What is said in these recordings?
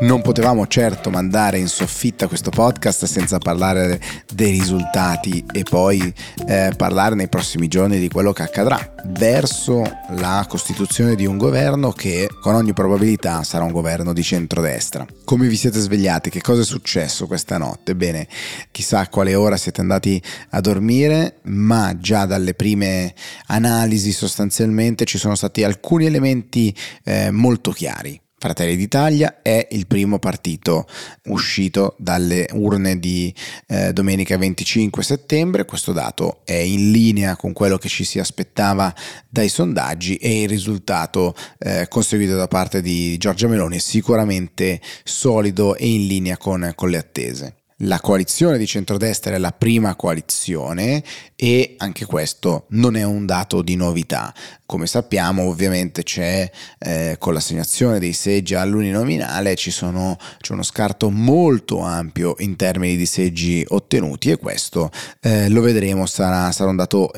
Non potevamo certo mandare in soffitta questo podcast senza parlare dei risultati e poi eh, parlare nei prossimi giorni di quello che accadrà verso la costituzione di un governo che con ogni probabilità sarà un governo di centrodestra. Come vi siete svegliati? Che cosa è successo questa notte? Bene, chissà a quale ora siete andati a dormire, ma già dalle prime analisi sostanzialmente ci sono stati alcuni elementi eh, molto chiari. Fratelli d'Italia è il primo partito uscito dalle urne di eh, domenica 25 settembre, questo dato è in linea con quello che ci si aspettava dai sondaggi e il risultato eh, conseguito da parte di Giorgia Meloni è sicuramente solido e in linea con, con le attese la coalizione di centrodestra è la prima coalizione e anche questo non è un dato di novità. Come sappiamo ovviamente c'è eh, con l'assegnazione dei seggi all'uninominale sono, c'è uno scarto molto ampio in termini di seggi ottenuti e questo eh, lo vedremo sarà, sarà, un dato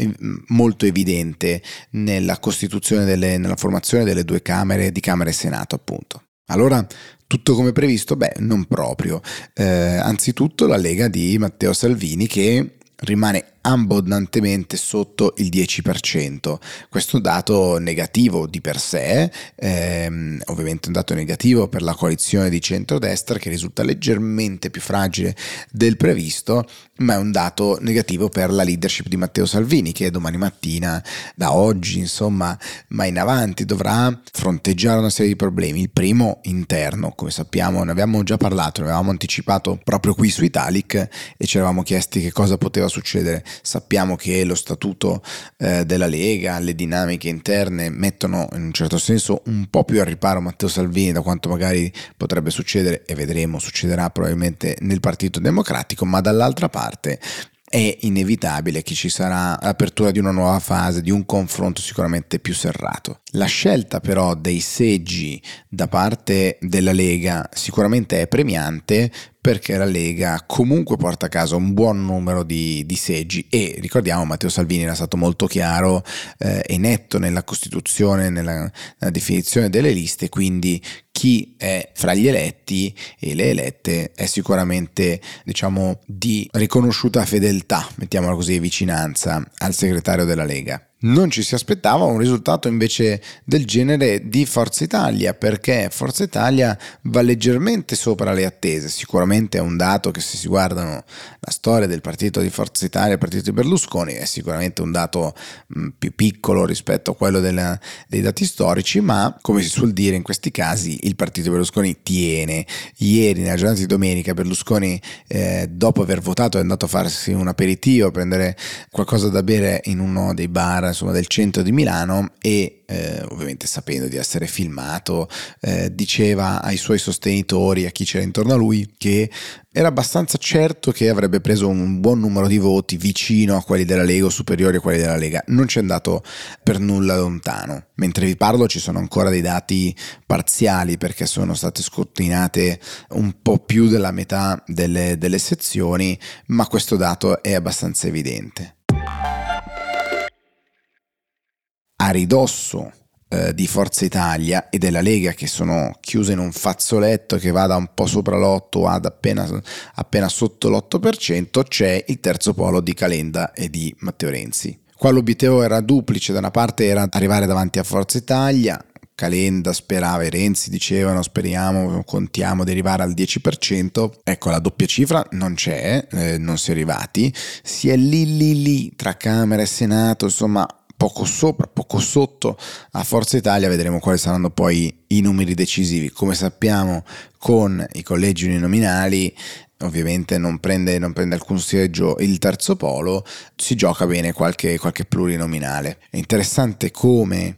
molto evidente nella costituzione delle, nella formazione delle due camere di Camera e Senato appunto. Allora tutto come previsto? Beh, non proprio. Eh, anzitutto la Lega di Matteo Salvini che rimane abbondantemente sotto il 10%. Questo dato negativo di per sé, ehm, ovviamente un dato negativo per la coalizione di centrodestra che risulta leggermente più fragile del previsto, ma è un dato negativo per la leadership di Matteo Salvini che domani mattina, da oggi insomma, ma in avanti dovrà fronteggiare una serie di problemi. Il primo interno, come sappiamo, ne abbiamo già parlato, ne avevamo anticipato proprio qui su Italic e ci eravamo chiesti che cosa poteva succedere Sappiamo che lo statuto eh, della Lega, le dinamiche interne mettono in un certo senso un po' più al riparo Matteo Salvini da quanto magari potrebbe succedere e vedremo succederà probabilmente nel Partito Democratico, ma dall'altra parte è inevitabile che ci sarà l'apertura di una nuova fase, di un confronto sicuramente più serrato. La scelta però dei seggi da parte della Lega sicuramente è premiante perché la Lega comunque porta a casa un buon numero di, di seggi e ricordiamo Matteo Salvini era stato molto chiaro eh, e netto nella Costituzione, nella, nella definizione delle liste, quindi chi è fra gli eletti e le elette è sicuramente diciamo di riconosciuta fedeltà, mettiamola così, vicinanza al segretario della Lega non ci si aspettava un risultato invece del genere di Forza Italia, perché Forza Italia va leggermente sopra le attese. Sicuramente è un dato che se si guardano la storia del partito di Forza Italia, il partito di Berlusconi, è sicuramente un dato mh, più piccolo rispetto a quello della, dei dati storici, ma come si suol dire in questi casi il partito di Berlusconi tiene. Ieri, nella giornata di domenica, Berlusconi, eh, dopo aver votato, è andato a farsi un aperitivo, a prendere qualcosa da bere in uno dei bar insomma, del centro di Milano e eh, ovviamente sapendo di essere filmato eh, diceva ai suoi sostenitori, a chi c'era intorno a lui, che era abbastanza certo che avrebbe preso un buon numero di voti vicino a quelli della Lega o superiori a quelli della Lega. Non ci è andato per nulla lontano. Mentre vi parlo ci sono ancora dei dati parziali perché sono state scrutinate un po' più della metà delle, delle sezioni, ma questo dato è abbastanza evidente. A ridosso eh, di Forza Italia e della Lega che sono chiuse in un fazzoletto che va da un po' sopra l'8 ad appena, appena sotto l'8%, c'è il terzo polo di Calenda e di Matteo Renzi. Qua l'obiettivo era duplice, da una parte era arrivare davanti a Forza Italia, Calenda sperava e Renzi dicevano speriamo, contiamo di arrivare al 10%, ecco la doppia cifra non c'è, eh, non si è arrivati, si è lì lì lì tra Camera e Senato, insomma poco sopra, poco sotto a Forza Italia, vedremo quali saranno poi i numeri decisivi. Come sappiamo con i collegi uninominali ovviamente non prende, non prende, alcun seggio il terzo polo, si gioca bene qualche, qualche plurinominale. È interessante come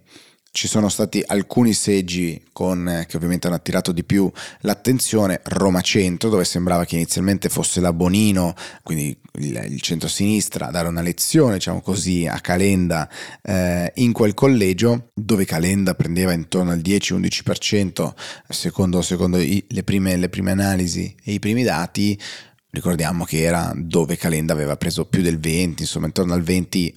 ci sono stati alcuni seggi con, eh, che ovviamente hanno attirato di più l'attenzione, Roma Centro, dove sembrava che inizialmente fosse la Bonino, quindi il, il centro-sinistra, a dare una lezione, diciamo così, a Calenda eh, in quel collegio, dove Calenda prendeva intorno al 10-11% secondo, secondo i, le, prime, le prime analisi e i primi dati ricordiamo che era dove Calenda aveva preso più del 20, insomma intorno al 20 eh,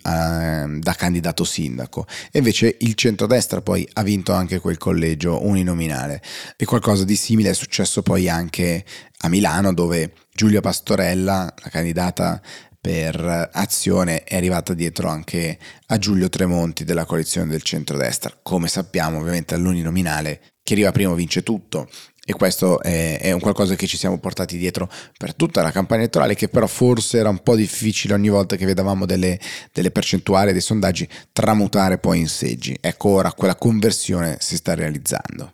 da candidato sindaco. E invece il centrodestra poi ha vinto anche quel collegio uninominale. E qualcosa di simile è successo poi anche a Milano dove Giulia Pastorella, la candidata per azione è arrivata dietro anche a Giulio Tremonti della coalizione del centrodestra. Come sappiamo, ovviamente all'uninominale chi arriva primo vince tutto e questo è, è, un qualcosa che ci siamo portati dietro per tutta la campagna elettorale che però forse era un po' difficile ogni volta che vedevamo delle, delle percentuali dei sondaggi tramutare poi in seggi. Ecco ora quella conversione si sta realizzando.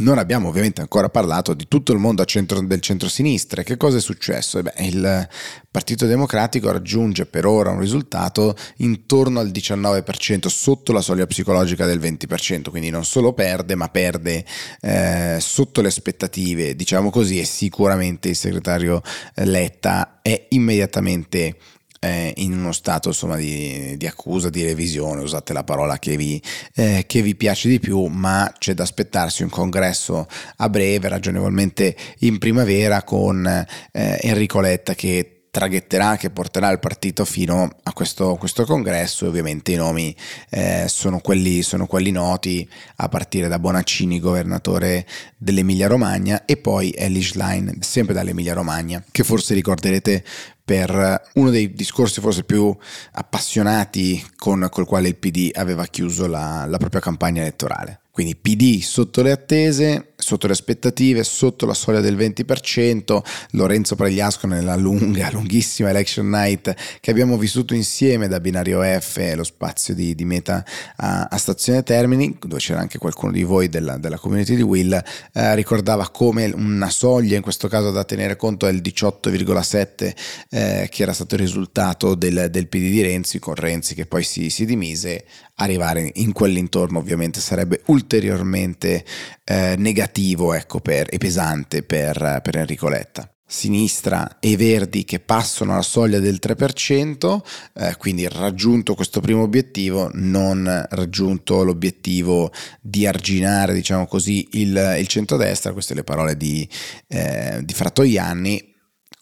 Non abbiamo ovviamente ancora parlato di tutto il mondo centro, del centro-sinistra. Che cosa è successo? Eh beh, il Partito Democratico raggiunge per ora un risultato intorno al 19%, sotto la soglia psicologica del 20%, quindi non solo perde, ma perde eh, sotto le aspettative, diciamo così, e sicuramente il segretario Letta è immediatamente eh, in uno stato insomma, di, di, accusa, di revisione, usate la parola che vi, eh, che vi, piace di più, ma c'è da aspettarsi un congresso a breve, ragionevolmente in primavera, con eh, Enrico Letta che traghetterà, che porterà il partito fino a questo, questo congresso e ovviamente i nomi eh, sono, quelli, sono, quelli, noti a partire da Bonaccini, governatore dell'Emilia Romagna e poi Ellie Schlein, sempre dall'Emilia Romagna, che forse ricorderete per uno dei discorsi forse più appassionati con col quale il PD aveva chiuso la, la propria campagna elettorale. Quindi PD sotto le attese, sotto le aspettative, sotto la soglia del 20%, Lorenzo Pregliasco nella lunga, lunghissima election night che abbiamo vissuto insieme da Binario F, lo spazio di, di Meta a, a, Stazione Termini, dove c'era anche qualcuno di voi della, della community di Will, eh, ricordava come una soglia, in questo caso da tenere conto è il 18,7 eh, che era stato il risultato del, del PD di Renzi, con Renzi che poi si, si dimise, arrivare in quell'intorno ovviamente sarebbe ulteriormente eh, negativo ecco, per, e pesante per, per Enrico Letta. Sinistra e verdi che passano la soglia del 3%, eh, quindi raggiunto questo primo obiettivo, non raggiunto l'obiettivo di arginare, diciamo così, il, il centrodestra, queste le parole di, eh, di Frattoianni,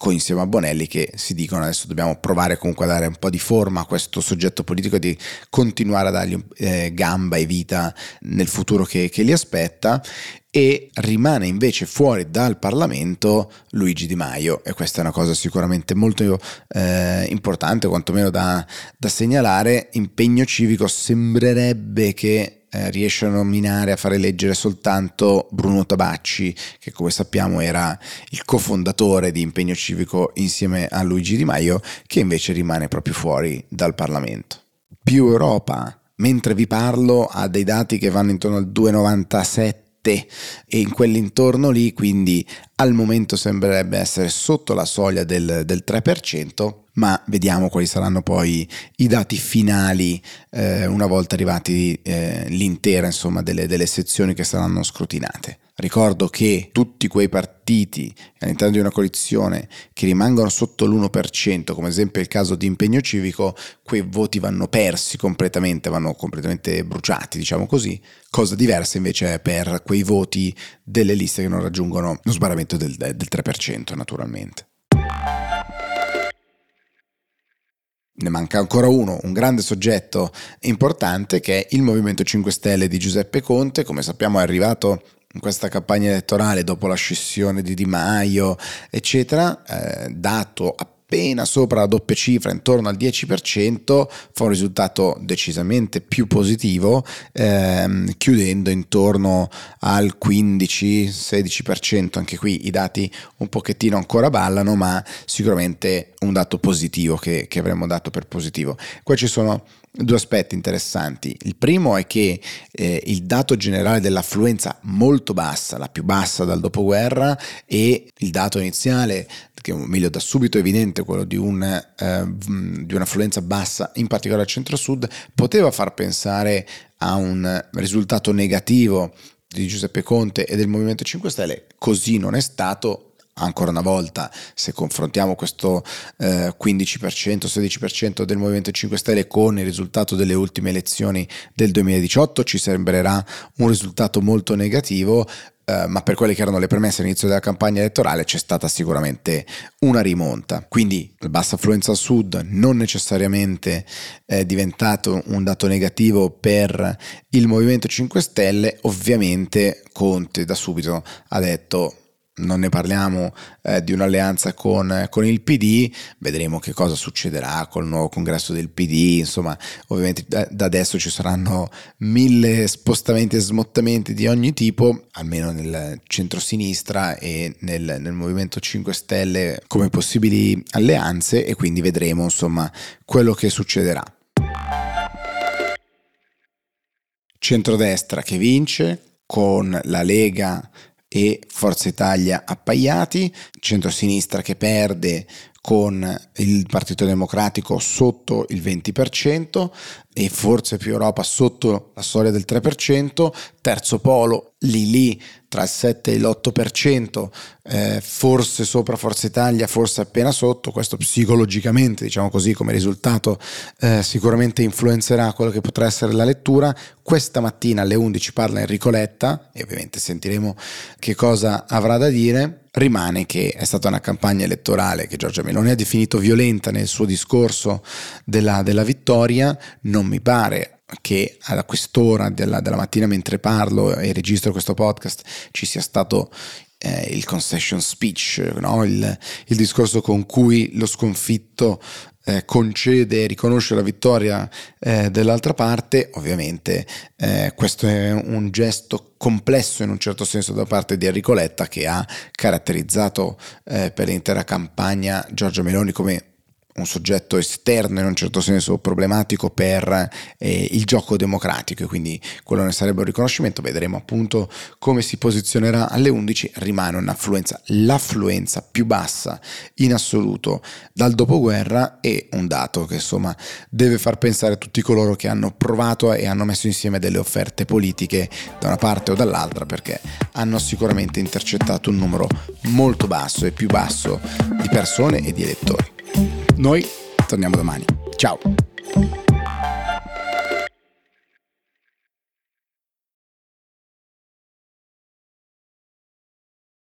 insieme a Bonelli che si dicono adesso dobbiamo provare comunque a dare un po' di forma a questo soggetto politico e di continuare a dargli eh, gamba e vita nel futuro che, che li aspetta e rimane invece fuori dal Parlamento Luigi Di Maio e questa è una cosa sicuramente molto eh, importante, quantomeno da, da segnalare. Impegno civico sembrerebbe che eh, riesce a nominare, a fare leggere soltanto Bruno Tabacci, che come sappiamo era il cofondatore di Impegno Civico insieme a Luigi Di Maio, che invece rimane proprio fuori dal Parlamento. Più Europa, mentre vi parlo, ha dei dati che vanno intorno al 2,97 e in quell'intorno lì, quindi al momento sembrerebbe essere sotto la soglia del, del 3%, ma vediamo quali saranno poi i dati finali eh, una volta arrivati eh, l'intera insomma, delle, delle sezioni che saranno scrutinate. Ricordo che tutti quei partiti all'interno di una coalizione che rimangono sotto l'1%, come esempio il caso di impegno civico, quei voti vanno persi completamente, vanno completamente bruciati, diciamo così. Cosa diversa invece è per quei voti delle liste che non raggiungono lo sbarramento del, del 3%, naturalmente. ne manca ancora uno, un grande soggetto importante che è il Movimento 5 Stelle di Giuseppe Conte, come sappiamo è arrivato in questa campagna elettorale dopo la scissione di Di Maio, eccetera, eh, dato appena sopra la doppia cifra, intorno al 10%, fa un risultato decisamente più positivo, ehm, chiudendo intorno al 15-16%. Anche qui i dati un pochettino ancora ballano, ma sicuramente un dato positivo che, che avremmo dato per positivo. Qua ci sono due aspetti interessanti. Il primo è che eh, il dato generale dell'affluenza molto bassa, la più bassa dal dopoguerra, e il dato iniziale, che è meglio da subito evidente, quello di, un, eh, di un'affluenza bassa, in particolare al centro-sud, poteva far pensare a un risultato negativo di Giuseppe Conte e del Movimento 5 Stelle, così non è stato, ancora una volta, se confrontiamo questo eh, 15%, 16% del Movimento 5 Stelle con il risultato delle ultime elezioni del 2018, ci sembrerà un risultato molto negativo. Uh, ma per quelle che erano le premesse all'inizio della campagna elettorale c'è stata sicuramente una rimonta. Quindi la bassa affluenza al sud non necessariamente è diventato un dato negativo per il Movimento 5 Stelle, ovviamente Conte da subito ha detto non ne parliamo eh, di un'alleanza con, con, il PD, vedremo che cosa succederà col nuovo congresso del PD, insomma ovviamente da, da adesso ci saranno mille spostamenti e smottamenti di ogni tipo, almeno nel centro-sinistra e nel, nel Movimento 5 Stelle come possibili alleanze e quindi vedremo insomma quello che succederà. Centrodestra che vince con la Lega e Forza Italia appaiati, centrosinistra che perde con il Partito Democratico sotto il 20% e forse più Europa sotto la soglia del 3%, terzo polo lì lì tra il 7 e l'8%, eh, forse sopra Forza Italia, forse appena sotto, questo psicologicamente, diciamo così, come risultato eh, sicuramente influenzerà quello che potrà essere la lettura. Questa mattina alle 11 parla Enrico Letta e ovviamente sentiremo che cosa avrà da dire. Rimane che è stata una campagna elettorale che Giorgia Meloni ha definito violenta nel suo discorso della, della vittoria, non mi pare che a quest'ora della, della, mattina mentre parlo e registro questo podcast ci sia stato eh, il concession speech, no? il, il, discorso con cui lo sconfitto eh, concede e riconosce la vittoria eh, dell'altra parte, ovviamente eh, questo è un gesto complesso in un certo senso da parte di Enrico Letta che ha caratterizzato eh, per l'intera campagna Giorgio Meloni come un soggetto esterno in un certo senso problematico per eh, il gioco democratico e quindi quello ne sarebbe un riconoscimento. Vedremo appunto come si posizionerà. Alle 11 rimane un'affluenza l'affluenza più bassa in assoluto dal dopoguerra e un dato che insomma deve far pensare a tutti coloro che hanno provato e hanno messo insieme delle offerte politiche da una parte o dall'altra perché hanno sicuramente intercettato un numero molto basso e più basso di persone e di elettori noi torniamo domani. Ciao!